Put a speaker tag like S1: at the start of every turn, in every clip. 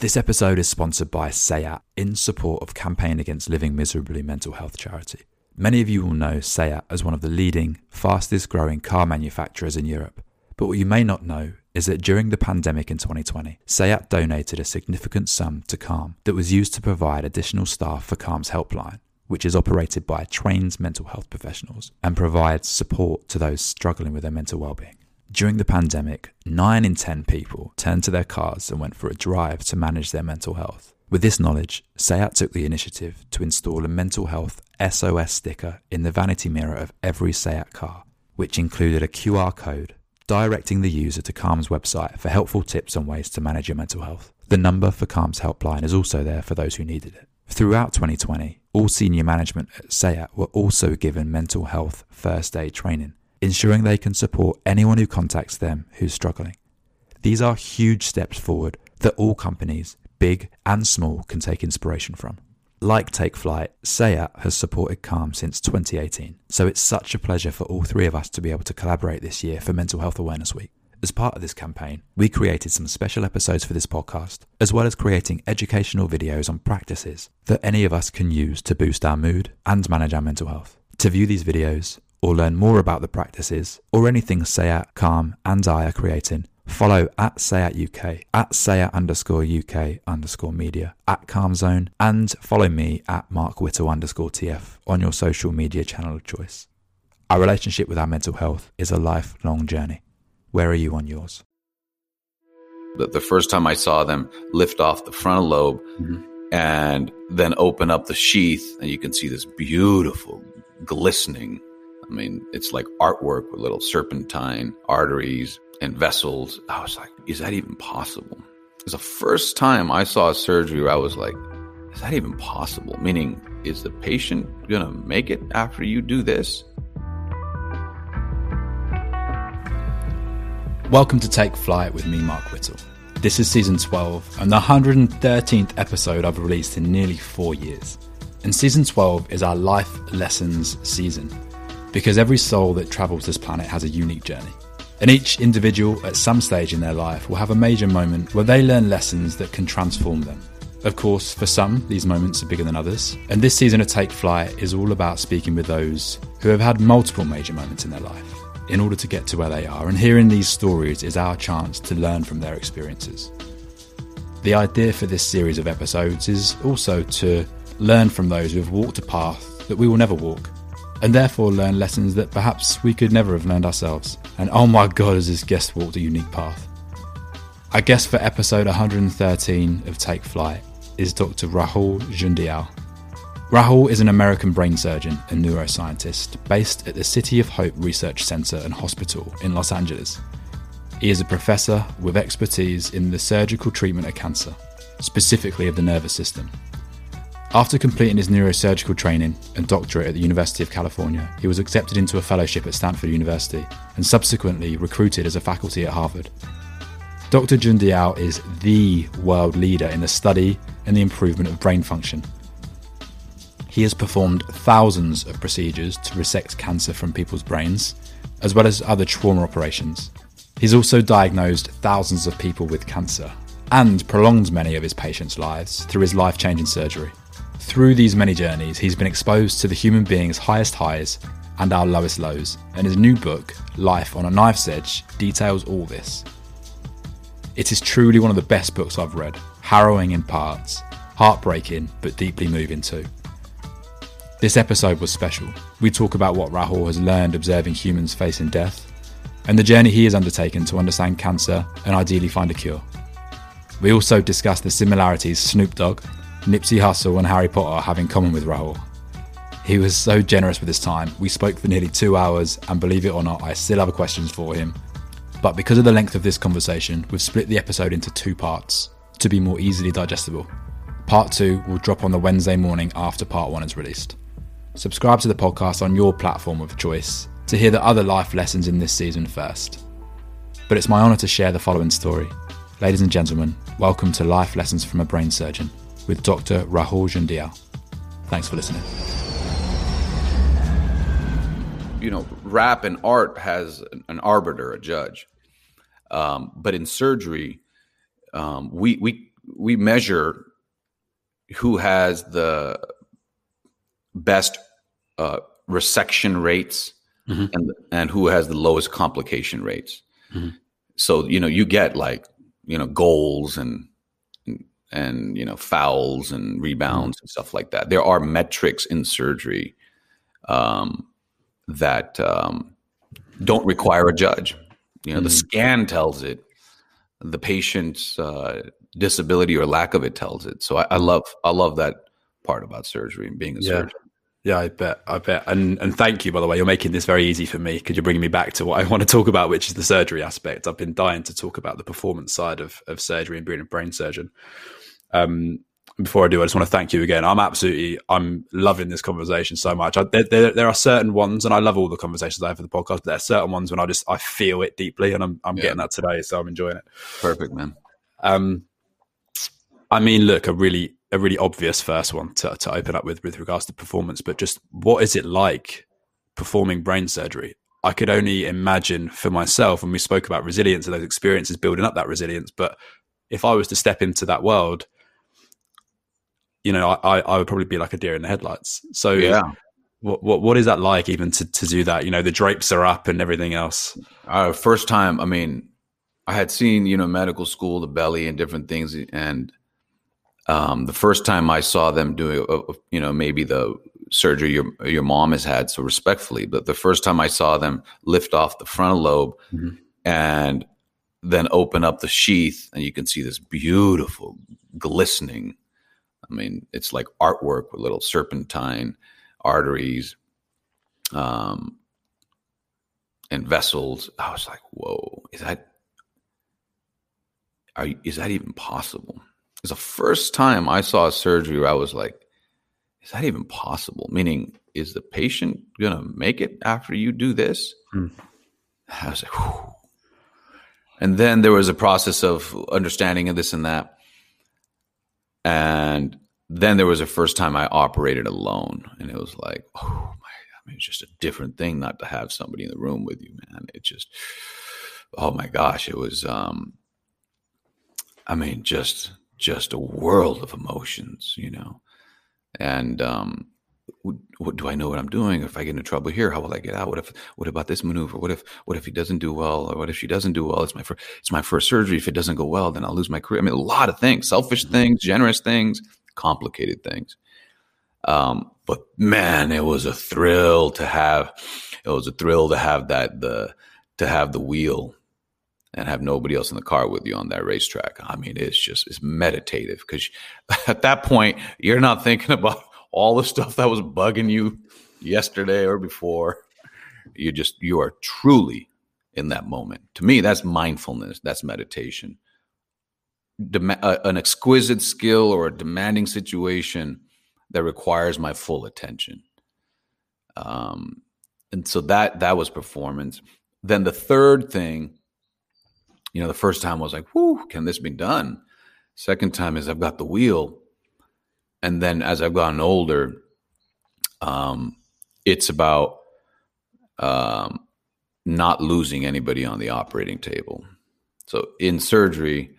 S1: This episode is sponsored by SEAT in support of Campaign Against Living Miserably mental health charity. Many of you will know SEAT as one of the leading, fastest growing car manufacturers in Europe. But what you may not know is that during the pandemic in 2020, SEAT donated a significant sum to Calm that was used to provide additional staff for Calm's helpline, which is operated by trained mental health professionals and provides support to those struggling with their mental well-being. During the pandemic, 9 in 10 people turned to their cars and went for a drive to manage their mental health. With this knowledge, SEAT took the initiative to install a mental health SOS sticker in the vanity mirror of every SEAT car, which included a QR code directing the user to Calm's website for helpful tips on ways to manage your mental health. The number for Calm's helpline is also there for those who needed it. Throughout 2020, all senior management at SEAT were also given mental health first aid training ensuring they can support anyone who contacts them who's struggling. These are huge steps forward that all companies, big and small, can take inspiration from. Like Take Flight, SEAT has supported Calm since 2018, so it's such a pleasure for all three of us to be able to collaborate this year for Mental Health Awareness Week. As part of this campaign, we created some special episodes for this podcast, as well as creating educational videos on practices that any of us can use to boost our mood and manage our mental health. To view these videos, or learn more about the practices or anything SEAT, Calm, and I are creating, follow at SEAT UK, at SEAT underscore UK underscore media, at Calm Zone, and follow me at Mark Whittle underscore TF on your social media channel of choice. Our relationship with our mental health is a lifelong journey. Where are you on yours?
S2: The, the first time I saw them lift off the frontal lobe mm-hmm. and then open up the sheath, and you can see this beautiful, glistening I mean, it's like artwork with little serpentine arteries and vessels. I was like, is that even possible? It's the first time I saw a surgery where I was like, is that even possible? Meaning, is the patient going to make it after you do this?
S1: Welcome to Take Flight with me, Mark Whittle. This is season 12 and the 113th episode I've released in nearly four years. And season 12 is our life lessons season because every soul that travels this planet has a unique journey. And each individual at some stage in their life will have a major moment where they learn lessons that can transform them. Of course, for some, these moments are bigger than others. And this season of Take Flight is all about speaking with those who have had multiple major moments in their life in order to get to where they are. And hearing these stories is our chance to learn from their experiences. The idea for this series of episodes is also to learn from those who have walked a path that we will never walk and therefore learn lessons that perhaps we could never have learned ourselves. And oh my god, has this guest walked a unique path. Our guest for episode 113 of Take Flight is Dr. Rahul Jandial. Rahul is an American brain surgeon and neuroscientist based at the City of Hope Research Center and Hospital in Los Angeles. He is a professor with expertise in the surgical treatment of cancer, specifically of the nervous system. After completing his neurosurgical training and doctorate at the University of California, he was accepted into a fellowship at Stanford University and subsequently recruited as a faculty at Harvard. Dr. Jandial is the world leader in the study and the improvement of brain function. He has performed thousands of procedures to resect cancer from people's brains, as well as other trauma operations. He's also diagnosed thousands of people with cancer and prolonged many of his patients' lives through his life changing surgery. Through these many journeys, he's been exposed to the human being's highest highs and our lowest lows, and his new book, Life on a Knife's Edge, details all this. It is truly one of the best books I've read, harrowing in parts, heartbreaking, but deeply moving too. This episode was special. We talk about what Rahul has learned observing humans facing death, and the journey he has undertaken to understand cancer and ideally find a cure. We also discuss the similarities Snoop Dogg, Nipsey Hussle and Harry Potter have in common with Rahul. He was so generous with his time. We spoke for nearly two hours, and believe it or not, I still have questions for him. But because of the length of this conversation, we've split the episode into two parts to be more easily digestible. Part two will drop on the Wednesday morning after part one is released. Subscribe to the podcast on your platform of choice to hear the other life lessons in this season first. But it's my honour to share the following story. Ladies and gentlemen, welcome to Life Lessons from a Brain Surgeon with Dr. Rahul Jandial. Thanks for listening.
S2: You know, rap and art has an arbiter, a judge. Um, but in surgery, um, we we we measure who has the best uh, resection rates mm-hmm. and and who has the lowest complication rates. Mm-hmm. So you know you get like you know goals and and you know fouls and rebounds mm-hmm. and stuff like that. There are metrics in surgery um, that um, don't require a judge. You know, the mm-hmm. scan tells it. The patient's uh, disability or lack of it tells it. So I, I, love I love that part about surgery and being a yeah. surgeon.
S1: Yeah, I bet. I bet. And and thank you, by the way. You're making this very easy for me because you're bringing me back to what I want to talk about, which is the surgery aspect. I've been dying to talk about the performance side of, of surgery and being a brain surgeon. Um, before I do, I just want to thank you again. I'm absolutely, I'm loving this conversation so much. I, there, there, there, are certain ones, and I love all the conversations I have for the podcast. But there are certain ones when I just I feel it deeply, and I'm I'm yeah. getting that today, so I'm enjoying it.
S2: Perfect, man.
S1: Um, I mean, look, a really a really obvious first one to, to open up with with regards to performance, but just what is it like performing brain surgery? I could only imagine for myself when we spoke about resilience and those experiences building up that resilience. But if I was to step into that world, you know, I, I would probably be like a deer in the headlights. So
S2: yeah.
S1: What, what what is that like even to, to do that? You know, the drapes are up and everything else.
S2: Uh, first time, I mean, I had seen, you know, medical school, the belly and different things. And um, the first time I saw them doing, uh, you know, maybe the surgery your your mom has had, so respectfully, but the first time I saw them lift off the frontal lobe mm-hmm. and then open up the sheath, and you can see this beautiful glistening. I mean, it's like artwork with little serpentine arteries, um, and vessels. I was like, "Whoa, is that? Are, is that even possible?" It's the first time I saw a surgery where I was like, is that even possible? Meaning, is the patient going to make it after you do this? Mm. I was like, Whew. and then there was a process of understanding of this and that. And then there was a first time I operated alone, and it was like, oh my, I mean, it's just a different thing not to have somebody in the room with you, man. It just, oh my gosh, it was, um, I mean, just just a world of emotions, you know. And um, what, do I know what I'm doing? If I get into trouble here, how will I get out? What if? What about this maneuver? What if? What if he doesn't do well? Or what if she doesn't do well? It's my first. It's my first surgery. If it doesn't go well, then I'll lose my career. I mean, a lot of things: selfish things, generous things, complicated things. Um, but man, it was a thrill to have. It was a thrill to have that the to have the wheel and have nobody else in the car with you on that racetrack. I mean, it's just it's meditative because at that point you're not thinking about all the stuff that was bugging you yesterday or before. You just you are truly in that moment. To me, that's mindfulness. That's meditation. Dem- uh, an exquisite skill or a demanding situation that requires my full attention. Um, and so that that was performance. Then the third thing you know, the first time was like, whoo, can this be done? Second time is I've got the wheel. And then as I've gotten older, um, it's about um, not losing anybody on the operating table. So in surgery,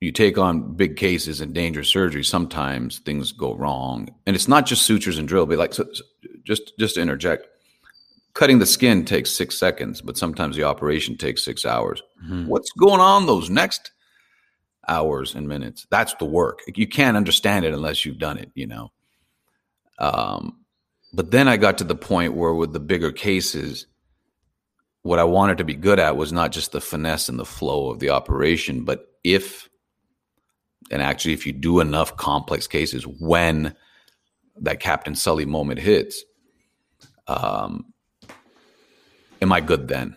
S2: you take on big cases and dangerous surgery. Sometimes things go wrong, and it's not just sutures and drill. But like, so, just just to interject, cutting the skin takes six seconds, but sometimes the operation takes six hours. Mm-hmm. What's going on those next hours and minutes? That's the work. You can't understand it unless you've done it, you know. Um, but then I got to the point where, with the bigger cases, what I wanted to be good at was not just the finesse and the flow of the operation, but if, and actually, if you do enough complex cases, when that Captain Sully moment hits, um, Am I good then?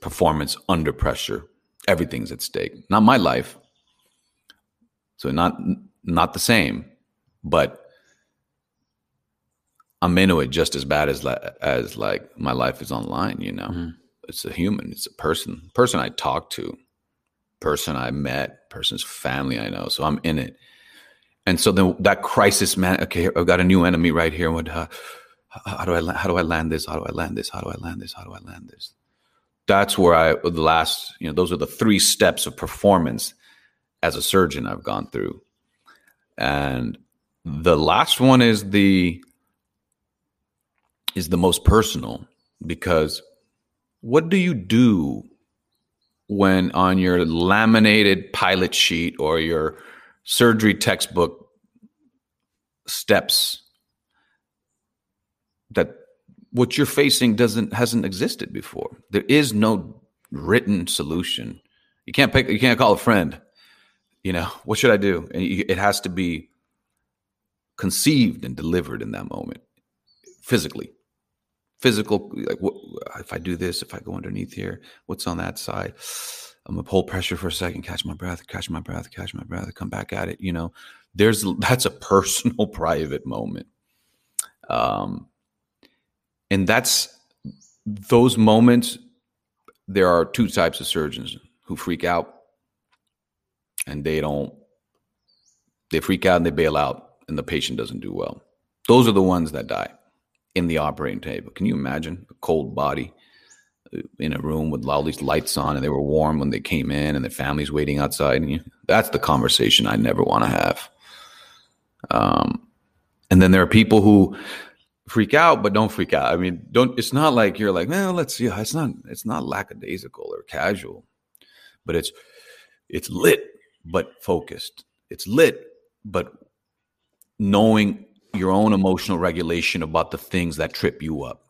S2: Performance under pressure. Everything's at stake. Not my life. So not not the same, but I'm into it just as bad as as like my life is online. You know, mm-hmm. it's a human. It's a person. Person I talk to. Person I met. Person's family I know. So I'm in it. And so then that crisis, man. Okay, I've got a new enemy right here. What? Uh, how do I how do I land this? How do I land this? How do I land this? How do I land this? That's where I the last you know those are the three steps of performance as a surgeon I've gone through. And the last one is the is the most personal because what do you do when on your laminated pilot sheet or your surgery textbook steps that what you're facing doesn't hasn't existed before. There is no written solution. You can't pick. You can't call a friend. You know what should I do? And it has to be conceived and delivered in that moment, physically. Physical, like what, if I do this, if I go underneath here, what's on that side? I'm gonna hold pressure for a second, catch my breath, catch my breath, catch my breath, come back at it. You know, there's that's a personal, private moment. Um, and that's those moments. There are two types of surgeons who freak out and they don't, they freak out and they bail out, and the patient doesn't do well. Those are the ones that die in the operating table. Can you imagine a cold body uh, in a room with all these lights on and they were warm when they came in and their families waiting outside? And you, that's the conversation I never want to have. Um, and then there are people who freak out, but don't freak out. I mean, don't. It's not like you're like, well, let's see. It's not. It's not lackadaisical or casual, but it's it's lit but focused. It's lit, but knowing your own emotional regulation about the things that trip you up.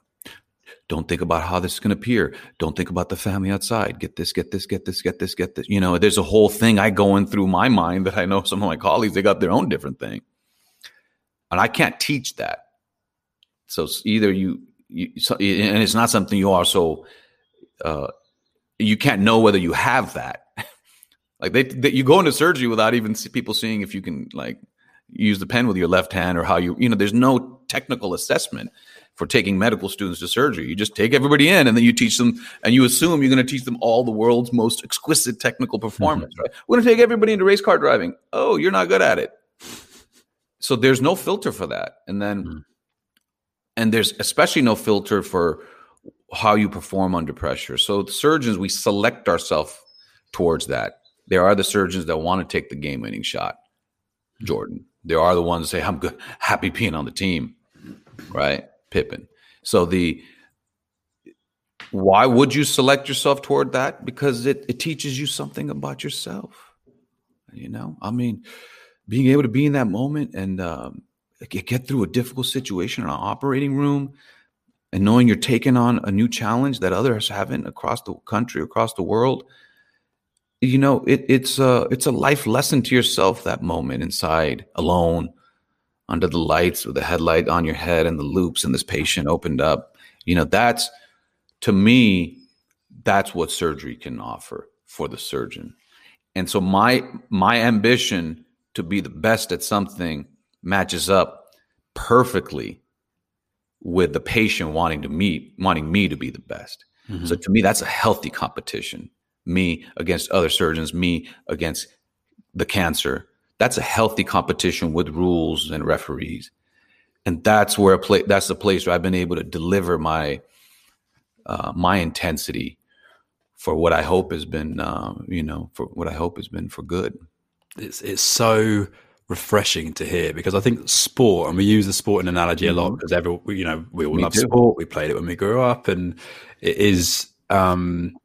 S2: Don't think about how this is going to appear. Don't think about the family outside. Get this, get this, get this, get this, get this. You know, there's a whole thing I going through my mind that I know some of my colleagues, they got their own different thing. And I can't teach that. So either you, you so, and it's not something you also, uh, you can't know whether you have that. like they, they, you go into surgery without even people seeing if you can like use the pen with your left hand or how you, you know, there's no technical assessment for taking medical students to surgery. You just take everybody in and then you teach them and you assume you're going to teach them all the world's most exquisite technical performance, mm-hmm. right? We're going to take everybody into race car driving. Oh, you're not good at it. So there's no filter for that. And then mm-hmm and there's especially no filter for how you perform under pressure. So surgeons, we select ourselves towards that. There are the surgeons that want to take the game winning shot, Jordan. There are the ones that say, I'm good, happy being on the team, right? Pippen. So the why would you select yourself toward that? Because it, it teaches you something about yourself. You know, I mean, being able to be in that moment and um, get through a difficult situation in an operating room and knowing you're taking on a new challenge that others haven't across the country, across the world, you know, it, it's a it's a life lesson to yourself. That moment inside, alone, under the lights with the headlight on your head and the loupes, and this patient opened up. You know, that's to me, that's what surgery can offer for the surgeon. And so my my ambition to be the best at something matches up perfectly with the patient wanting to meet wanting me to be the best. Mm-hmm. So to me, that's a healthy competition. Me against other surgeons, me against the cancer. That's a healthy competition with rules and referees. And that's where a place that's the place where I've been able to deliver my uh, my intensity for what I hope has been, uh, you know, for what I hope has been for good.
S1: It's it's so refreshing to hear because I think sport, and we use the sporting analogy a lot mm-hmm. because every you know we all Me love too. sport. We played it when we grew up, and it is um,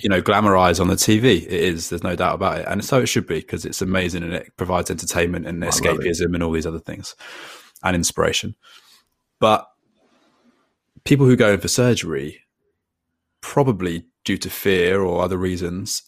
S1: you know glamorized on the TV. It is. There's no doubt about it, and so it should be because it's amazing and it provides entertainment and escapism and all these other things and inspiration. But people who go in for surgery, probably due to fear or other reasons,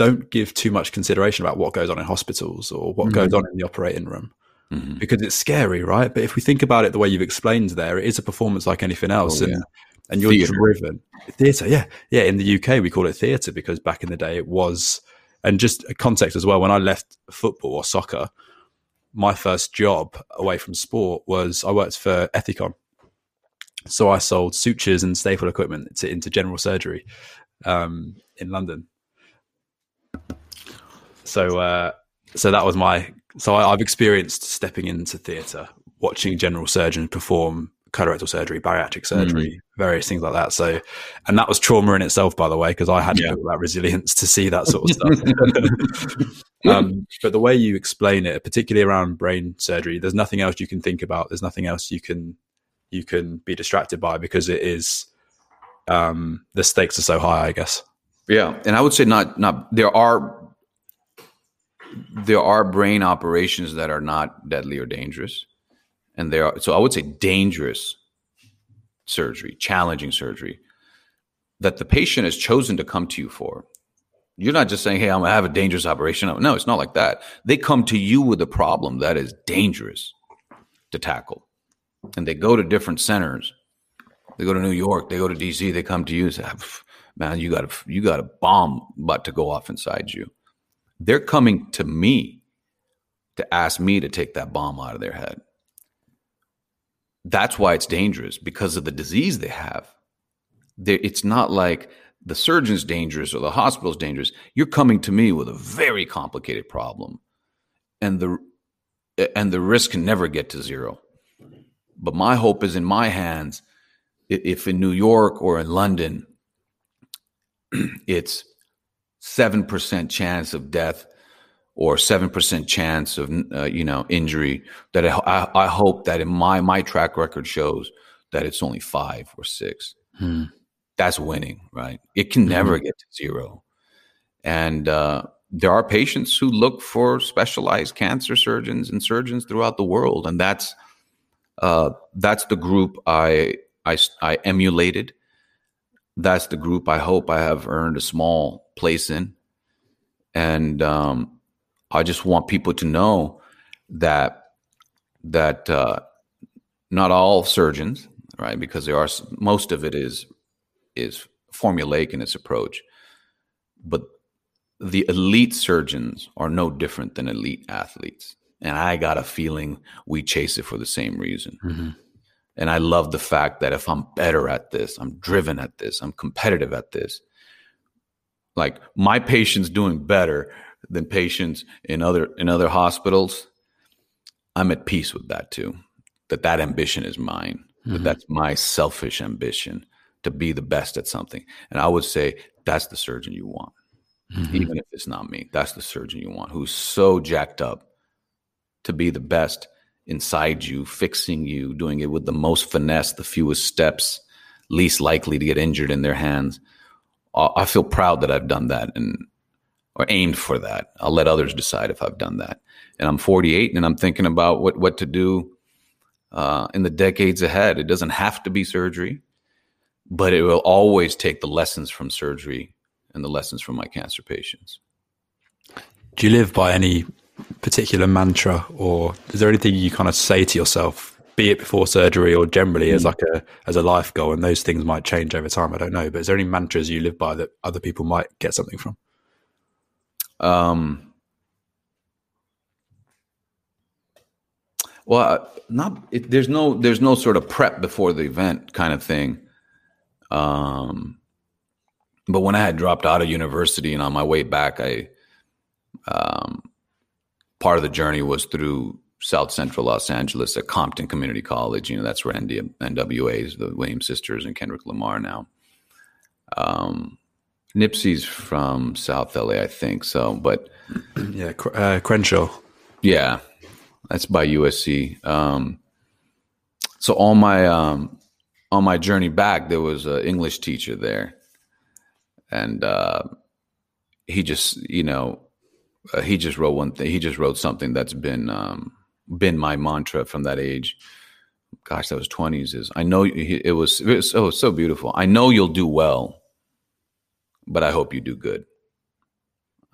S1: don't give too much consideration about what goes on in hospitals or what mm-hmm. goes on in the operating room mm-hmm. because it's scary, right? But if we think about it the way you've explained there, it is a performance like anything else. Oh, and, yeah. and you're theater. driven. Theatre, yeah. Yeah. In the UK, we call it theatre because back in the day it was, and just a context as well, when I left football or soccer, my first job away from sport was I worked for Ethicon. So I sold sutures and staple equipment to, into general surgery um, in London. So, uh, so that was my. So I, have experienced stepping into theatre, watching general surgeons perform colorectal surgery, bariatric surgery, mm. various things like that. So, and that was trauma in itself, by the way, because I had yeah. that resilience to see that sort of stuff. um, but the way you explain it, particularly around brain surgery, there's nothing else you can think about. There's nothing else you can you can be distracted by because it is um, the stakes are so high. I guess.
S2: Yeah, and I would say not not there are there are brain operations that are not deadly or dangerous, and there are so I would say dangerous surgery, challenging surgery that the patient has chosen to come to you for. You're not just saying, "Hey, I'm gonna have a dangerous operation." No, it's not like that. They come to you with a problem that is dangerous to tackle, and they go to different centers. They go to New York. They go to DC. They come to you and say, "Man, you got a you got a bomb about to go off inside you." They're coming to me to ask me to take that bomb out of their head. That's why it's dangerous because of the disease they have. They're, it's not like the surgeon's dangerous or the hospital's dangerous. You're coming to me with a very complicated problem, and the and the risk can never get to zero. But my hope is in my hands. If in New York or in London, it's seven percent chance of death or seven percent chance of uh, you know injury. That I, I, hope that in my my track record shows that it's only five or six. Hmm. That's winning, right? It can never mm-hmm. get to zero. And uh, there are patients who look for specialized cancer surgeons and surgeons throughout the world, and that's uh, that's the group I, I I emulated. That's the group I hope I have earned a small place in, and um, I just want people to know that that uh, not all surgeons, right? Because there are most of it is is formulaic in its approach, but the elite surgeons are no different than elite athletes, and I got a feeling we chase it for the same reason. Mm-hmm. And I love the fact that if I'm better at this, I'm driven at this, I'm competitive at this. Like my patient's doing better than patients in other in other hospitals, I'm at peace with that too. That that ambition is mine. Mm-hmm. That that's my selfish ambition to be the best at something. And I would say that's the surgeon you want. Mm-hmm. Even if it's not me, that's the surgeon you want who's so jacked up to be the best inside you, fixing you, doing it with the most finesse, the fewest steps, least likely to get injured in their hands. I feel proud that I've done that. And or aimed for that. I'll let others decide if I've done that. And I'm 48 and I'm thinking about what, what to do uh, in the decades ahead. It doesn't have to be surgery, but it will always take the lessons from surgery and the lessons from my cancer patients.
S1: Do you live by any particular mantra or is there anything you kind of say to yourself be it before surgery or generally as hmm. like a as a life goal and those things might change over time i don't know but is there any mantras you live by that other people might get something from um,
S2: well, not it, there's no there's no sort of prep before the event kind of thing. Um, but when I had dropped out of university and on my way back, I um, part of the journey was through South Central Los Angeles at Compton Community College. You know, that's where ND, NWA is, the Williams sisters and Kendrick Lamar now. Um, Nipsey's from South LA, I think so. But
S1: yeah, uh, Crenshaw.
S2: Yeah, that's by USC. Um, so on my um, on my journey back, there was an English teacher there, and uh, he just you know uh, he just wrote one thing. He just wrote something that's been um, been my mantra from that age. Gosh, that was twenties. Is I know it was it was so so beautiful. I know you'll do well but I hope you do good.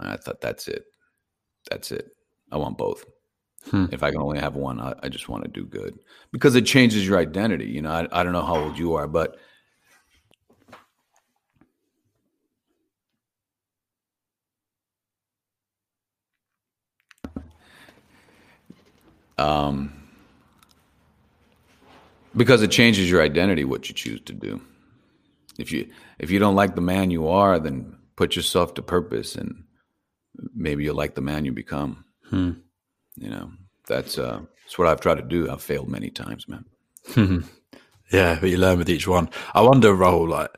S2: And I thought that's it. That's it. I want both. Hmm. If I can only have one, I, I, just want to do good because it changes your identity. You know, I, I don't know how old you are, but um, because it changes your identity what you choose to do. If you if you don't like the man you are, then put yourself to purpose, and maybe you'll like the man you become. Hmm. You know, that's uh, that's what I've tried to do. I've failed many times, man.
S1: Yeah, but you learn with each one. I wonder, Rahul, like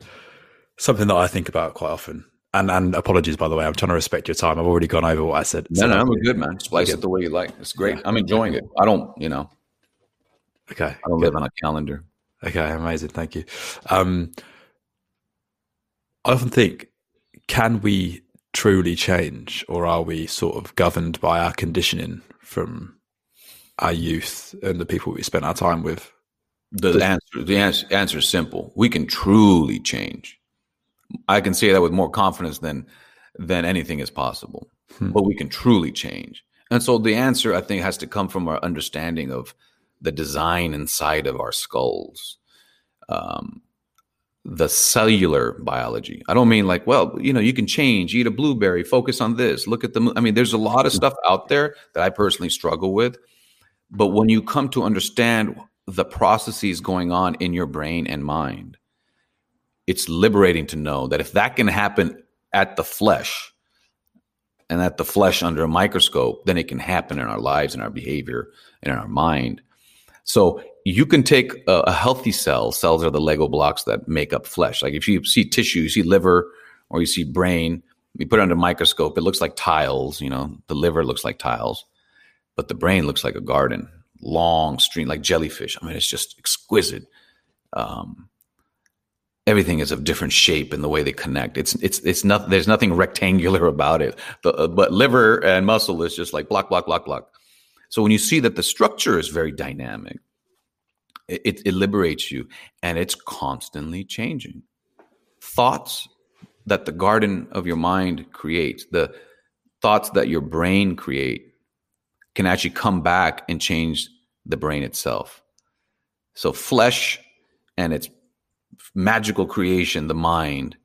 S1: something that I think about quite often. And and apologies by the way, I'm trying to respect your time. I've already gone over what I said.
S2: No, no, I'm good, man. Splice it the way you like. It's great. Yeah. I'm enjoying it. I don't, you know.
S1: Okay.
S2: I don't good. live on a calendar.
S1: Okay, amazing. Thank you. Um, I often think, can we truly change, or are we sort of governed by our conditioning from our youth and the people we spent our time with?
S2: The answer, the answer, answer is simple. We can truly change. I can say that with more confidence than than anything is possible. Hmm. But we can truly change. And so the answer, I think, has to come from our understanding of the design inside of our skulls. Um, the cellular biology. I don't mean like, well, you know, you can change, eat a blueberry, focus on this, look at the. I mean, there's a lot of stuff out there that I personally struggle with. But when you come to understand the processes going on in your brain and mind, it's liberating to know that if that can happen at the flesh and at the flesh under a microscope, then it can happen in our lives and our behavior and in our mind. So you can take a, a, healthy cell, cells are the Lego blocks that make up flesh. Like if you see tissue, you see liver or you see brain, you put it under a microscope, it looks like tiles, you know, the liver looks like tiles, but the brain looks like a garden, long stream, like jellyfish. I mean, it's just exquisite. Um, everything is of different shape in the way they connect. It's it's it's not there's nothing rectangular about it. The, uh, but liver and muscle is just like block block block block. So when you see that the structure is very dynamic, it, it liberates you, and it's constantly changing. Thoughts that the garden of your mind creates, the thoughts that your brain create, can actually come back and change the brain itself. So flesh and its magical creation, the mind,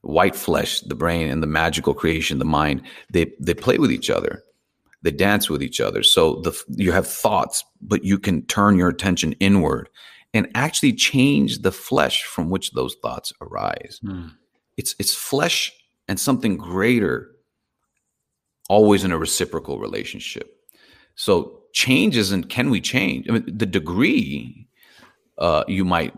S2: white flesh, the brain, and the magical creation, the mind, they they play with each other. They dance with each other. So the you have thoughts, but you can turn your attention inward and actually change the flesh from which those thoughts arise. Mm. It's it's flesh and something greater always in a reciprocal relationship. So change isn't can we change? I mean, the degree uh, you might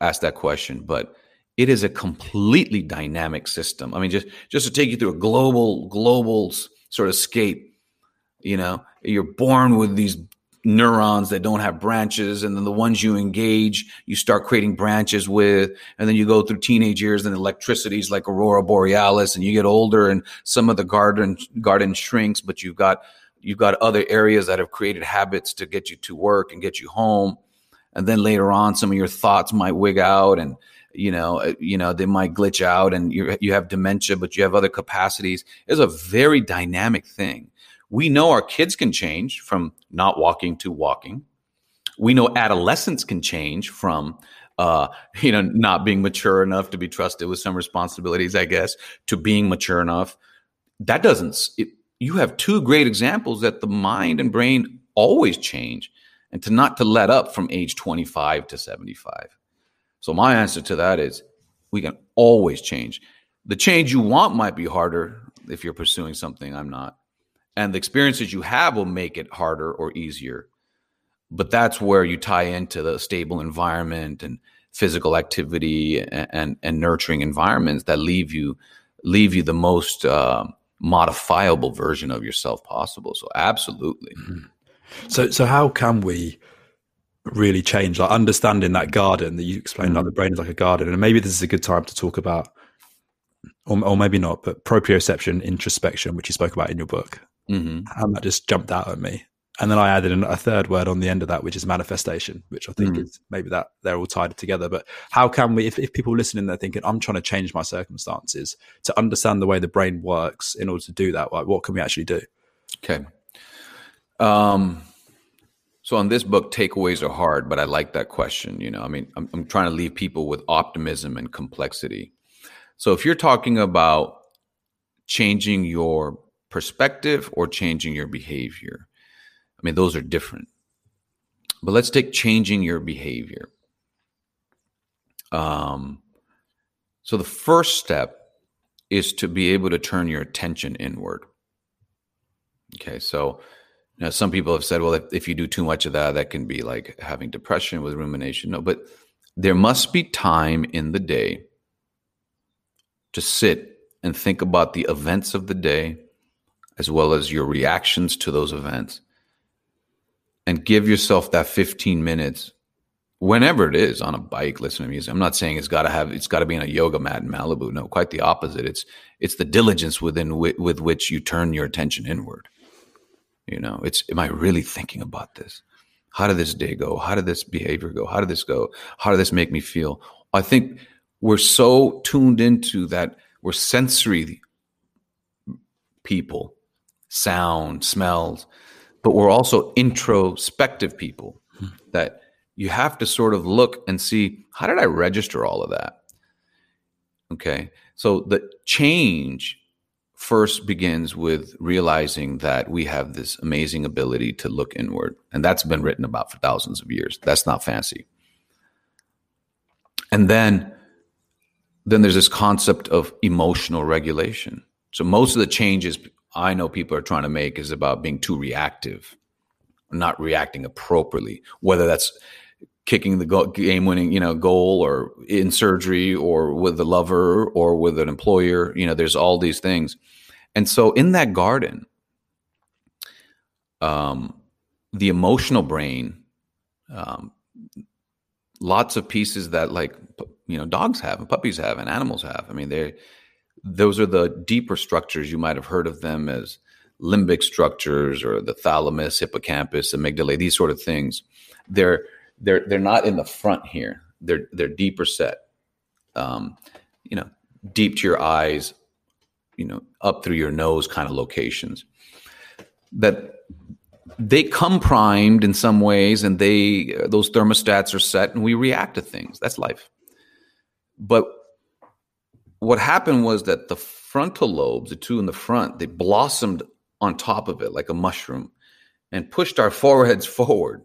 S2: ask that question, but it is a completely dynamic system. I mean, just just to take you through a global global sort of scape, you know, you're born with these neurons that don't have branches and then the ones you engage you start creating branches with and then you go through teenage years and electricities like aurora borealis and you get older and some of the garden garden shrinks but you've got you've got other areas that have created habits to get you to work and get you home and then later on some of your thoughts might wig out and you know uh, you know they might glitch out and you you have dementia but you have other capacities. It's a very dynamic thing. We know our kids can change from not walking to walking. We know adolescents can change from uh, you know not being mature enough to be trusted with some responsibilities i guess to being mature enough. That doesn't it, you have two great examples that the mind and brain always change and to not to let up from age 25 to 75. So my answer to that is we can always change. The change you want might be harder if you're pursuing something I'm not. And the experiences you have will make it harder or easier. But that's where you tie into the stable environment and physical activity and, and, and nurturing environments that leave you leave you the most uh, modifiable version of yourself possible. So absolutely. Mm-hmm.
S1: So, so how can we really change? Like understanding that garden that you explained, like the brain is like a garden, and maybe this is a good time to talk about, or, or maybe not, but proprioception, introspection, which you spoke about in your book, mm-hmm. and that just jumped out at me. And then I added a third word on the end of that, which is manifestation, which I think mm. is maybe that they're all tied together. But how can we, if, if people listening, they're thinking, I'm trying to change my circumstances to understand the way the brain works in order to do that, like, what can we actually do?
S2: Okay. Um, so on this book, takeaways are hard, but I like that question. You know, I mean, I'm, I'm trying to leave people with optimism and complexity. So if you're talking about changing your perspective or changing your behavior, I mean, those are different. But let's take changing your behavior. Um, so the first step is to be able to turn your attention inward. Okay, so know, some people have said, well, if, if you do too much of that, that can be like having depression with rumination. No, but there must be time in the day to sit and think about the events of the day as well as your reactions to those events and give yourself that 15 minutes whenever it is on a bike listening to music. I'm not saying it's got to have it's got to be in a yoga mat in malibu. No quite the opposite. It's it's the diligence within with which you turn your attention inward you know it's am i really thinking about this how did this day go how did this behavior go how did this go how did this make me feel i think we're so tuned into that we're sensory people sound smells but we're also introspective people hmm. that you have to sort of look and see how did I register all of that? Okay. So the change first begins with realizing that we have this amazing ability to look inward. And that's been written about for thousands of years. That's not fancy. And then then there's this concept of emotional regulation. So most of the changes I know people are trying to make is about being too reactive, not reacting appropriately, whether that's kicking the game winning, you know, goal or in surgery or with a lover or with an employer, you know, there's all these things. And so in that garden, um, the emotional brain, um, lots of pieces that like, you know, dogs have and puppies have and animals have. I mean, they those are the deeper structures. You might have heard of them as limbic structures or the thalamus, hippocampus, amygdala, these sort of things. They're they're they're not in the front here. They're they're deeper set. Um, you know, deep to your eyes, you know, up through your nose kind of locations. That they come primed in some ways and they those thermostats are set and we react to things. That's life. But what happened was that the frontal lobes, the two in the front, they blossomed on top of it like a mushroom and pushed our foreheads forward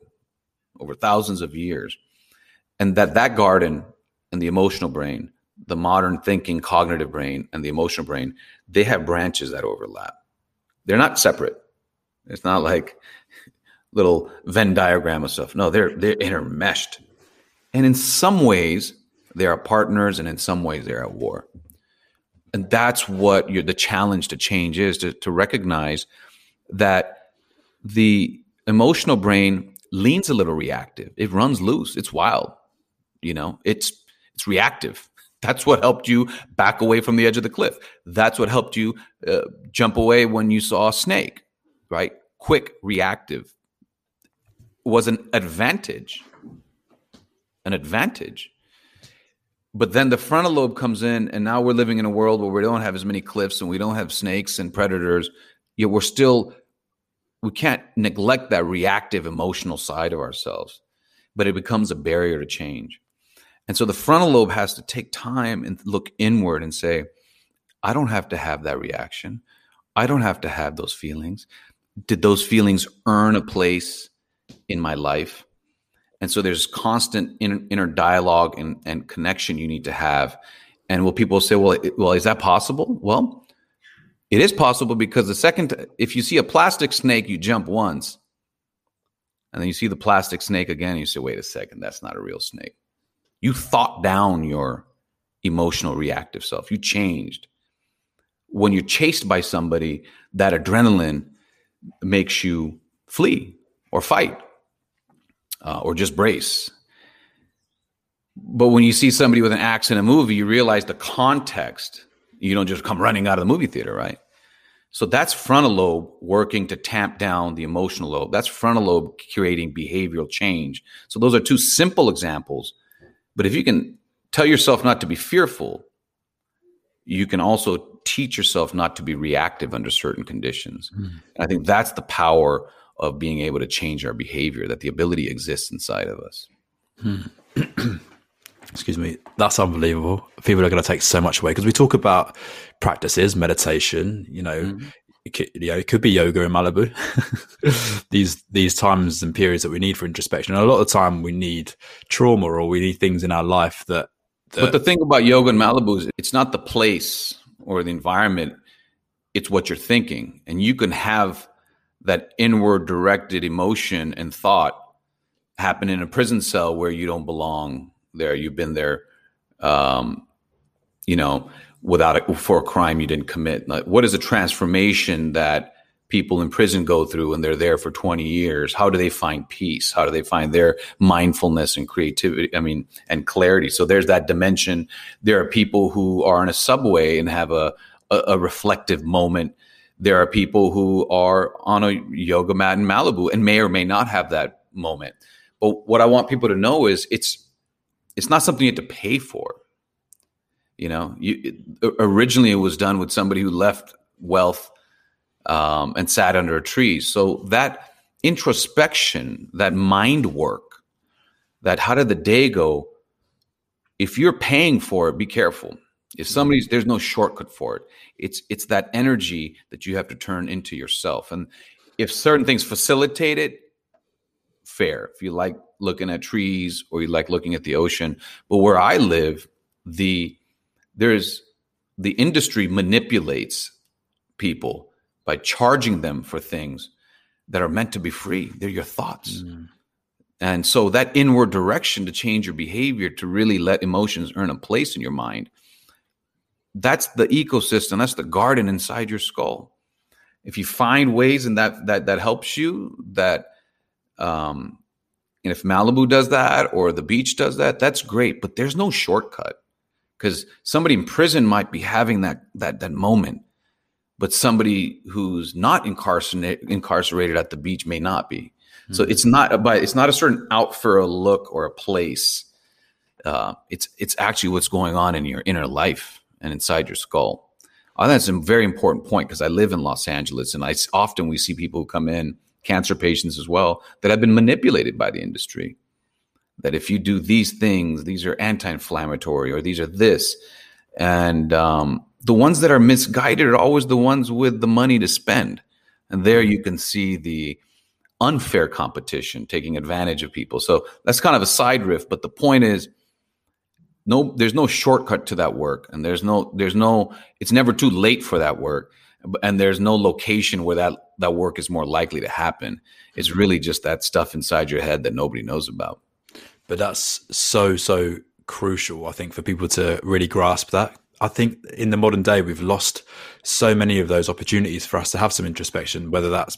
S2: over thousands of years. And that that garden and the emotional brain, the modern thinking cognitive brain and the emotional brain, they have branches that overlap. They're not separate. It's not like little Venn diagram of stuff. No, they're they're intermeshed. And in some ways, they are partners, and in some ways, they're at war and that's what the challenge to change is to, to recognize that the emotional brain leans a little reactive. It runs loose. It's wild. You know it's it's reactive. That's what helped you back away from the edge of the cliff. That's what helped you uh, jump away when you saw a snake right? Quick reactive was an advantage an advantage. But then the frontal lobe comes in, and now we're living in a world where we don't have as many cliffs and we don't have snakes and predators. Yet we're still, we can't neglect that reactive emotional side of ourselves, but it becomes a barrier to change. And so the frontal lobe has to take time and look inward and say, I don't have to have that reaction. I don't have to have those feelings. Did those feelings earn a place in my life? And so there's constant inner, inner dialogue and, and connection you need to have. And will people say, well, it, well, is that possible? Well, it is possible because the second, if you see a plastic snake, you jump once, and then you see the plastic snake again, you say, wait a second, that's not a real snake. You thought down your emotional reactive self. You changed. When you're chased by somebody, that adrenaline makes you flee or fight uh, or just brace. But when you see somebody with an axe in a movie, you realize the context. You don't just come running out of the movie theater, right? So that's frontal lobe working to tamp down the emotional lobe. That's frontal lobe creating behavioral change. So those are two simple examples. But if you can tell yourself not to be fearful, you can also teach yourself not to be reactive under certain conditions. Mm. I think that's the power of being able to change our behavior, that the ability exists inside of us.
S1: Hmm. Excuse me. That's unbelievable. People are going to take so much away because we talk about practices, meditation, you know, mm. it, could, you know, it could be yoga in Malibu. these these times and periods that we need for introspection. And a lot of the time we need trauma or we need things in our life that,
S2: that But the thing about yoga in Malibu is it's not the place or the environment, it's what you're thinking. And you can have that inward directed emotion and thought happen in a prison cell where you don't belong there. You've been there, um, you know, without a, for a crime you didn't commit. Like, what is the transformation that people in prison go through and they're there for 20 years? How do they find peace? How do they find their mindfulness and creativity? I mean, and clarity. So there's that dimension. There are people who are in a subway and have a, a, a reflective moment. There are people who are on a yoga mat in Malibu and may or may not have that moment. But what I want people to know is it's it's not something you have to pay for. You know, you, it, originally it was done with somebody who left wealth um, and sat under a tree. So that introspection, that mind work, that how did the day go? If you're paying for it, be careful. If somebody's there's no shortcut for it. It's it's that energy that you have to turn into yourself. And if certain things facilitate it, fair. If you like looking at trees or you like looking at the ocean, but where I live, the there's the industry manipulates people by charging them for things that are meant to be free. They're your thoughts. Mm. And so that inward direction to change your behavior, to really let emotions earn a place in your mind, that's the ecosystem, that's the garden inside your skull. If you find ways and that that that helps you, that um, and if Malibu does that or the beach does that, that's great. But there's no shortcut because somebody in prison might be having that that that moment but somebody who's not incarcerated incarcerated at the beach may not be. Mm-hmm. So it's not but it's not a certain out for a look or a place. Uh, it's it's actually what's going on in your inner life and inside your skull. I think that's a very important point because I live in Los Angeles and I often we see people who come in, cancer patients as well, that have been manipulated by the industry. That if you do these things, these are anti-inflammatory or these are this, and um, the ones that are misguided are always the ones with the money to spend. And there you can see the unfair competition taking advantage of people. So that's kind of a side riff, but the point is no there's no shortcut to that work and there's no there's no it's never too late for that work and there's no location where that that work is more likely to happen. It's really just that stuff inside your head that nobody knows about.
S1: But that's so so crucial I think for people to really grasp that I think in the modern day we've lost so many of those opportunities for us to have some introspection. Whether that's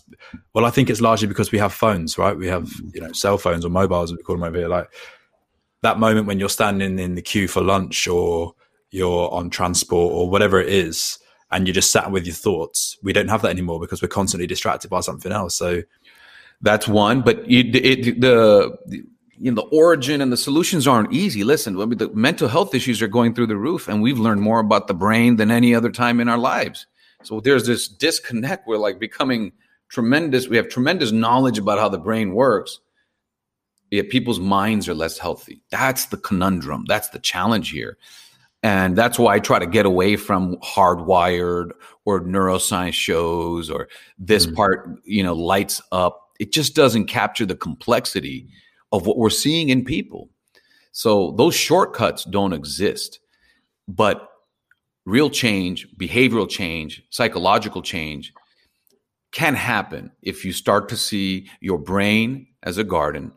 S1: well, I think it's largely because we have phones, right? We have mm. you know cell phones or mobiles, as we call them over here. Like that moment when you're standing in the queue for lunch or you're on transport or whatever it is, and you're just sat with your thoughts. We don't have that anymore because we're constantly distracted by something else. So
S2: that's one. But it, it, the, the you know the origin and the solutions aren't easy. Listen I mean, the mental health issues are going through the roof and we've learned more about the brain than any other time in our lives. So there's this disconnect. We're like becoming tremendous we have tremendous knowledge about how the brain works yet people's minds are less healthy. That's the conundrum. That's the challenge here. And that's why i try to get away from hardwired or neuroscience shows or this mm-hmm. part you know lights up. It just doesn't capture the complexity of what we're seeing in people. So those shortcuts don't exist. But real change, behavioral change, psychological change can happen if you start to see your brain as a garden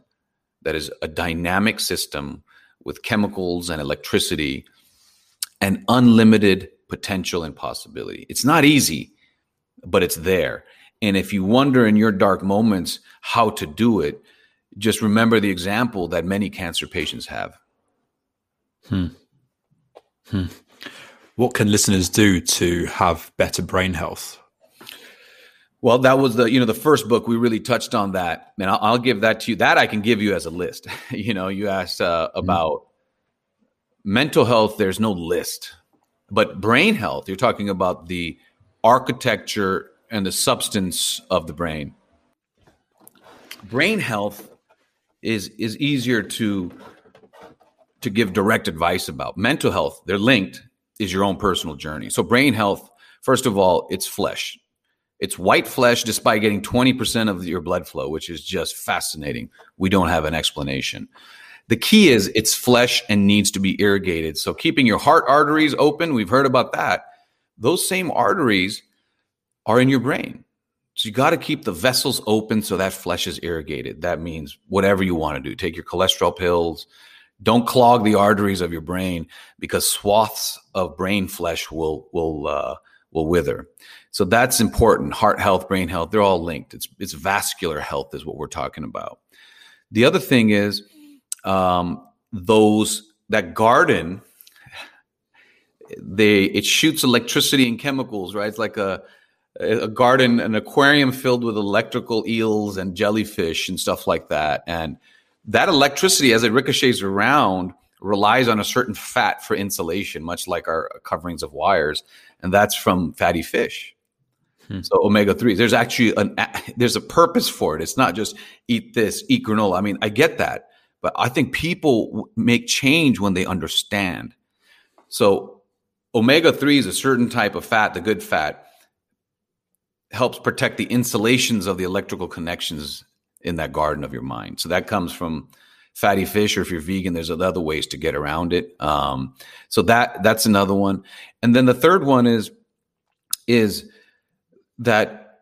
S2: that is a dynamic system with chemicals and electricity and unlimited potential and possibility. It's not easy, but it's there. And if you wonder in your dark moments how to do it, just remember the example that many cancer patients have.
S1: Hmm. Hmm. What can listeners do to have better brain health?
S2: Well, that was the you know the first book we really touched on that, and I'll, I'll give that to you. That I can give you as a list. you know, you asked uh, hmm. about mm-hmm. mental health. There's no list, but brain health. You're talking about the architecture and the substance of the brain. Brain health is is easier to to give direct advice about. Mental health, they're linked, is your own personal journey. So brain health, first of all, it's flesh. It's white flesh despite getting 20% of your blood flow, which is just fascinating. We don't have an explanation. The key is it's flesh and needs to be irrigated. So keeping your heart arteries open, we've heard about that. Those same arteries are in your brain. So you got to keep the vessels open so that flesh is irrigated. That means whatever you want to do. Take your cholesterol pills, Don't clog the arteries of your brain because swaths of brain flesh will will uh, will wither. So that's important. Heart health, brain health, they're all linked. It's it's vascular health is what we're talking about. The other thing is um, those that garden they it shoots electricity and chemicals, right? It's like a a garden, an aquarium filled with electrical eels and jellyfish and stuff like that. And that electricity, as it ricochets around, relies on a certain fat for insulation, much like our coverings of wires, and that's from fatty fish. Hmm. So omega three. There's actually an there's a purpose for it. It's not just eat this, eat granola. I mean, I get that, but I think people make change when they understand. So omega three is a certain type of fat, the good fat helps protect the insulations of the electrical connections in that garden of your mind. So that comes from fatty fish, or if you're vegan, there's other ways to get around it. Um, so that that's another one. And then the third one is is that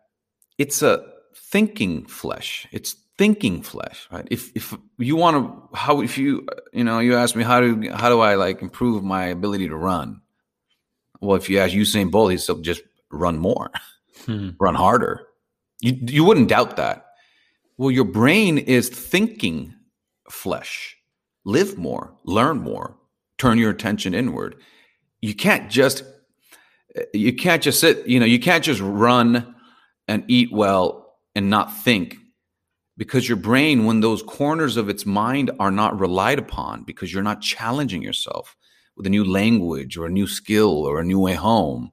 S2: it's a thinking flesh. It's thinking flesh, right? If if you want to, how if you you know you ask me how do how do I like improve my ability to run? Well, if you ask Usain Bolt, he's just run more. hmm. run harder. You you wouldn't doubt that. Well, your brain is thinking flesh. Live more, learn more, turn your attention inward. You can't just you can't just sit, you know, you can't just run and eat well and not think because your brain when those corners of its mind are not relied upon because you're not challenging yourself with a new language or a new skill or a new way home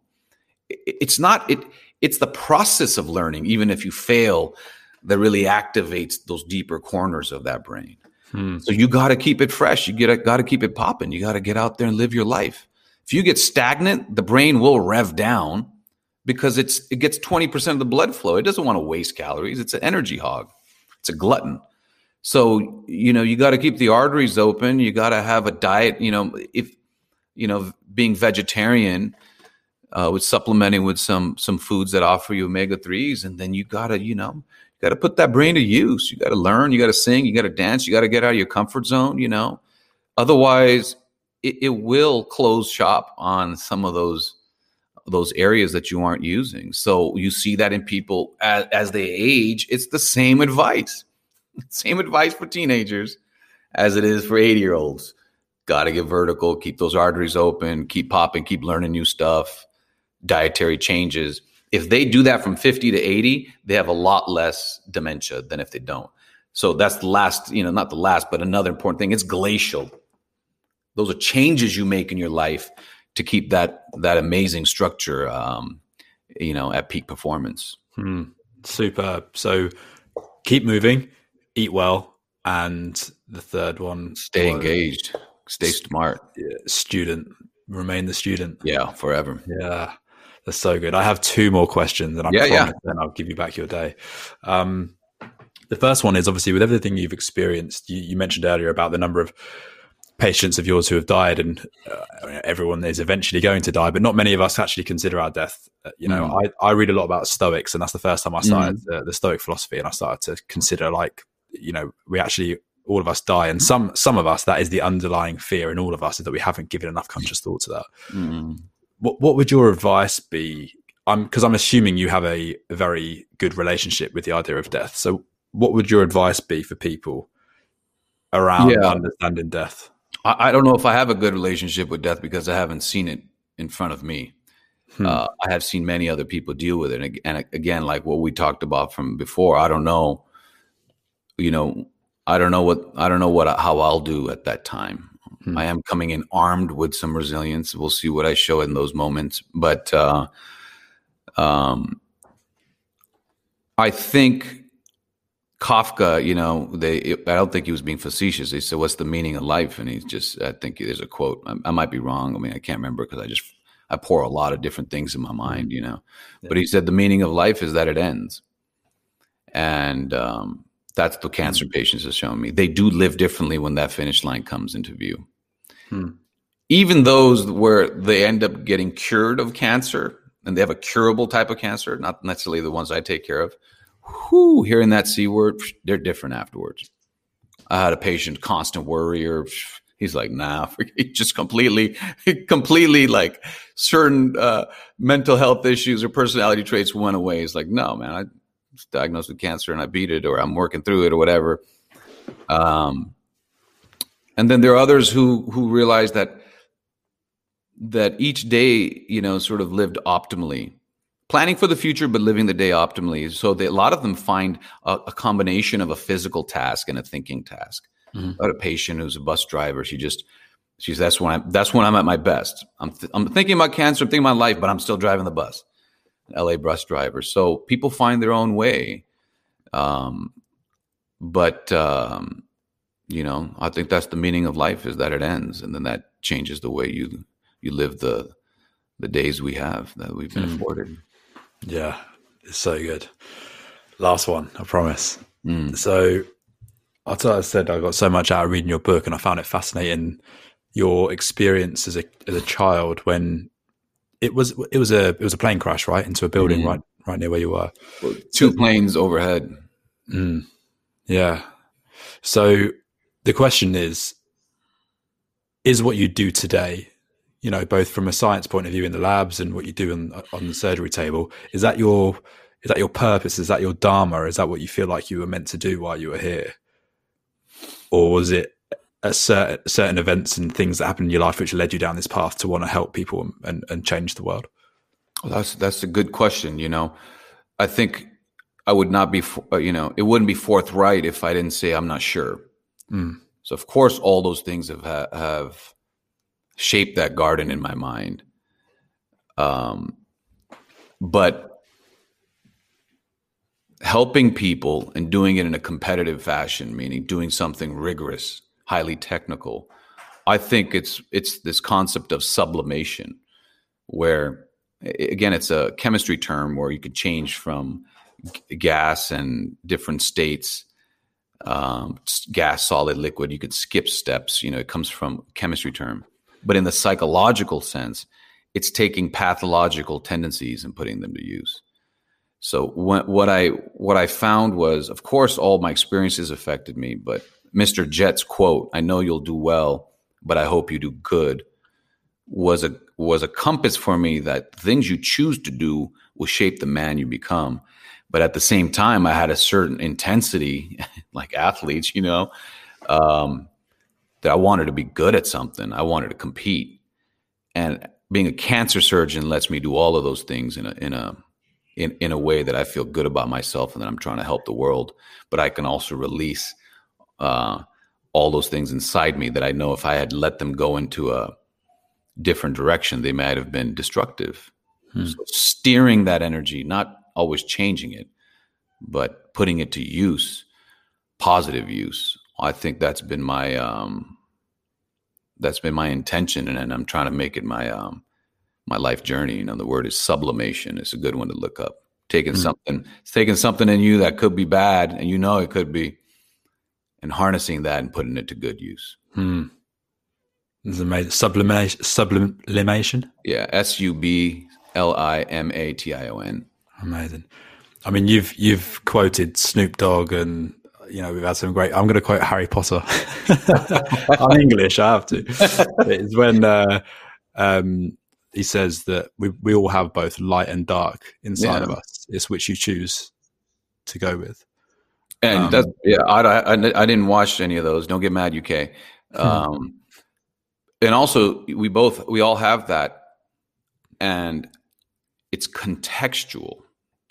S2: it's not it it's the process of learning, even if you fail, that really activates those deeper corners of that brain. Hmm. So you got to keep it fresh. You get got to keep it popping. You got to get out there and live your life. If you get stagnant, the brain will rev down because it's it gets 20% of the blood flow. It doesn't want to waste calories. It's an energy hog. It's a glutton. So, you know, you got to keep the arteries open. You got to have a diet, you know, if you know, being vegetarian, uh, with supplementing with some some foods that offer you omega threes, and then you gotta you know you gotta put that brain to use. You gotta learn. You gotta sing. You gotta dance. You gotta get out of your comfort zone. You know, otherwise it, it will close shop on some of those those areas that you aren't using. So you see that in people as, as they age. It's the same advice, same advice for teenagers as it is for 80 year olds. Got to get vertical, keep those arteries open, keep popping, keep learning new stuff dietary changes, if they do that from 50 to 80, they have a lot less dementia than if they don't. So that's the last, you know, not the last, but another important thing. It's glacial. Those are changes you make in your life to keep that that amazing structure, um, you know, at peak performance.
S1: Hmm. Superb. So keep moving, eat well, and the third one,
S2: stay engaged, stay smart.
S1: Student, remain the student.
S2: Yeah, forever.
S1: Yeah. That's so good. I have two more questions, and I yeah, yeah. then I'll give you back your day. Um, the first one is obviously with everything you've experienced. You, you, mentioned earlier about the number of patients of yours who have died, and uh, everyone is eventually going to die, but not many of us actually consider our death. Uh, you know, mm. I, I read a lot about Stoics, and that's the first time I started mm. the, the Stoic philosophy, and I started to consider like, you know, we actually all of us die, and some some of us that is the underlying fear in all of us is that we haven't given enough conscious thought to that. Mm what what would your advice be? I'm because I'm assuming you have a, a, very good relationship with the idea of death. So, what would your advice be for people around yeah. understanding death?
S2: I, I, don't know if I have a good relationship with death because I haven't seen it in front of me. Hmm. Uh, I have seen many other people deal with it, and, and again, like what we talked about from before, I don't know. You know, I don't know what I don't know what how I'll do at that time. Hmm. I am coming in armed with some resilience. We'll see what I show in those moments. But uh, um, I think Kafka, you know, they. I don't think he was being facetious. He said, "What's the meaning of life?" And he's just. I think there's a quote. I, I might be wrong. I mean, I can't remember because I just I pour a lot of different things in my hmm. mind, you know. Yeah. But he said the meaning of life is that it ends, and um, that's the cancer hmm. patients have shown me. They do live differently when that finish line comes into view. Hmm. Even those where they end up getting cured of cancer and they have a curable type of cancer, not necessarily the ones I take care of, whoo, hearing that C word, they're different afterwards. I had a patient, constant worrier, He's like, nah, just completely, completely like certain uh, mental health issues or personality traits went away. He's like, no, man, I was diagnosed with cancer and I beat it, or I'm working through it, or whatever. Um, and then there are others who who realize that that each day, you know, sort of lived optimally, planning for the future, but living the day optimally. So they, a lot of them find a, a, combination of a physical task and a thinking task. Mm-hmm. a patient who's a bus driver. She just she's that's when I'm that's when I'm at my best. I'm th- I'm thinking about cancer, I'm thinking about life, but I'm still driving the bus. LA bus driver. So people find their own way. Um, but um, you know, I think that's the meaning of life is that it ends, and then that changes the way you you live the the days we have that we've been mm. afforded.
S1: Yeah, it's so good. Last one, I promise. Mm. So, I thought I said I got so much out of reading your book, and I found it fascinating your experience as a as a child when it was it was a it was a plane crash right into a building mm. right right near where you were.
S2: Two planes overhead.
S1: Mm. Yeah. So the question is, is what you do today you know, both from a science point of view in the labs and what you do on, on the surgery table. Is that your is that your purpose? Is that your dharma? Is that what you feel like you were meant to do while you were here, or was it a certain certain events and things that happened in your life which led you down this path to want to help people and, and, and change the world?
S2: Well, that's that's a good question. You know, I think I would not be, you know, it wouldn't be forthright if I didn't say I'm not sure. Mm. So of course, all those things have have shaped that garden in my mind. Um, but helping people and doing it in a competitive fashion, meaning doing something rigorous, highly technical, I think it's it's this concept of sublimation, where again it's a chemistry term where you could change from gas and different states um, gas solid liquid you could skip steps you know it comes from chemistry term but in the psychological sense, it's taking pathological tendencies and putting them to use. So what, what I what I found was, of course, all my experiences affected me, but Mr. Jet's quote, "I know you'll do well, but I hope you do good," was a was a compass for me that things you choose to do will shape the man you become. But at the same time, I had a certain intensity, like athletes, you know, um, that I wanted to be good at something. I wanted to compete. And being a cancer surgeon lets me do all of those things in a in a in, in a way that I feel good about myself and that I'm trying to help the world. But I can also release uh, all those things inside me that I know if I had let them go into a different direction, they might have been destructive. Hmm. So steering that energy, not always changing it, but putting it to use, positive use. I think that's been my um, that's been my intention, and, and I'm trying to make it my um, my life journey. You know, the word is sublimation. It's a good one to look up. Taking mm-hmm. something, taking something in you that could be bad, and you know it could be, and harnessing that and putting it to good use.
S1: Hmm. This is amazing. Sublimation. Sublimation.
S2: Yeah. S U B L I M A T I O N.
S1: Amazing. I mean, you've you've quoted Snoop Dogg and you know, we've had some great. I'm going to quote Harry Potter. I'm English. I have to. It's when uh, um, he says that we we all have both light and dark inside yeah. of us. It's which you choose to go with.
S2: And um, that's yeah. I, I, I didn't watch any of those. Don't get mad, UK. Um, and also, we both we all have that, and it's contextual.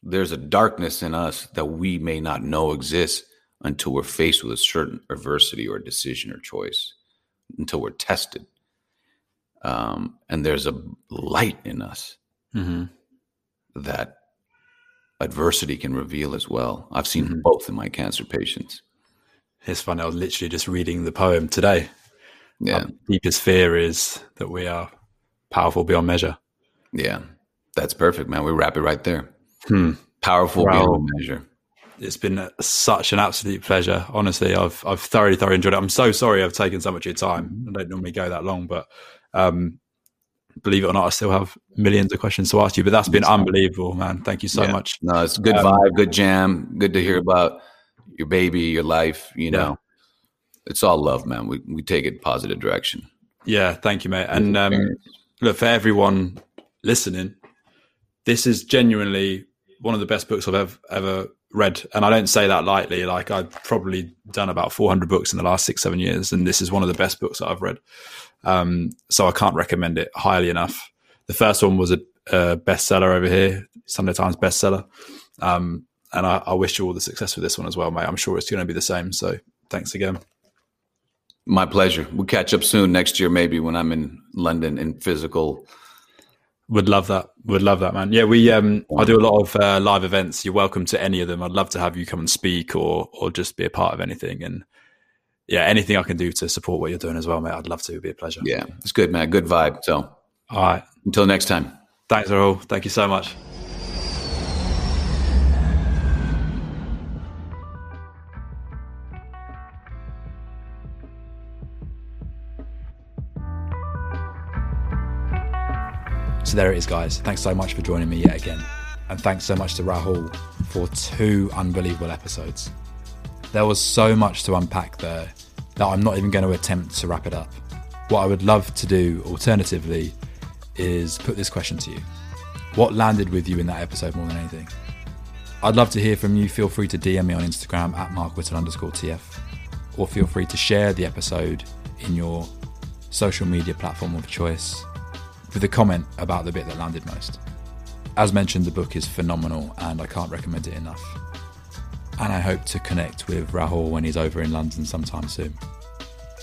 S2: There's a darkness in us that we may not know exists until we're faced with a certain adversity or decision or choice, until we're tested. Um, and there's a light in us mm-hmm. that adversity can reveal as well. I've seen mm-hmm. both in my cancer patients.
S1: It's funny. I was literally just reading the poem today.
S2: Yeah. Our
S1: deepest fear is that we are powerful beyond measure.
S2: Yeah. That's perfect, man. We wrap it right there. Hmm. Powerful well, beyond measure
S1: it's been such an absolute pleasure. Honestly, I've I've thoroughly thoroughly enjoyed it. I'm so sorry I've taken so much of your time. I don't normally go that long, but um, believe it or not, I still have millions of questions to ask you. But that's been unbelievable, man. Thank you so yeah. much.
S2: No, it's good um, vibe, good jam. Good to hear about your baby, your life. You know, it's all love, man. We we take it positive direction.
S1: Yeah, thank you, mate. And um, look for everyone listening. This is genuinely one of the best books I've ever, ever read, and I don't say that lightly. Like I've probably done about 400 books in the last six, seven years, and this is one of the best books that I've read. Um, so I can't recommend it highly enough. The first one was a, a bestseller over here, Sunday Times bestseller, um, and I, I wish you all the success with this one as well, mate. I'm sure it's going to be the same. So thanks again.
S2: My pleasure. We'll catch up soon next year, maybe when I'm in London in physical
S1: would love that. Would love that, man. Yeah, we. Um, I do a lot of uh, live events. You're welcome to any of them. I'd love to have you come and speak, or or just be a part of anything. And yeah, anything I can do to support what you're doing as well, mate. I'd love to. It'd be a pleasure.
S2: Yeah, it's good, man. Good vibe. So,
S1: all right.
S2: Until next time.
S1: Thanks, Rahul. Thank you so much. So there it is, guys. Thanks so much for joining me yet again. And thanks so much to Rahul for two unbelievable episodes. There was so much to unpack there that I'm not even going to attempt to wrap it up. What I would love to do alternatively is put this question to you What landed with you in that episode more than anything? I'd love to hear from you. Feel free to DM me on Instagram at markwhittle underscore TF, or feel free to share the episode in your social media platform of choice with a comment about the bit that landed most. As mentioned, the book is phenomenal and I can't recommend it enough. And I hope to connect with Rahul when he's over in London sometime soon.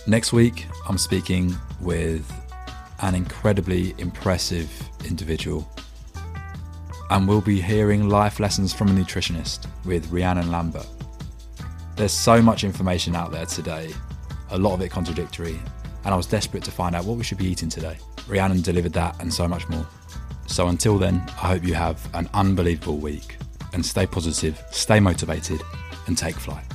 S1: Next week, I'm speaking with an incredibly impressive individual. And we'll be hearing life lessons from a nutritionist with Rhiannon Lambert. There's so much information out there today, a lot of it contradictory, and I was desperate to find out what we should be eating today. Rhiannon delivered that and so much more. So until then, I hope you have an unbelievable week and stay positive, stay motivated, and take flight.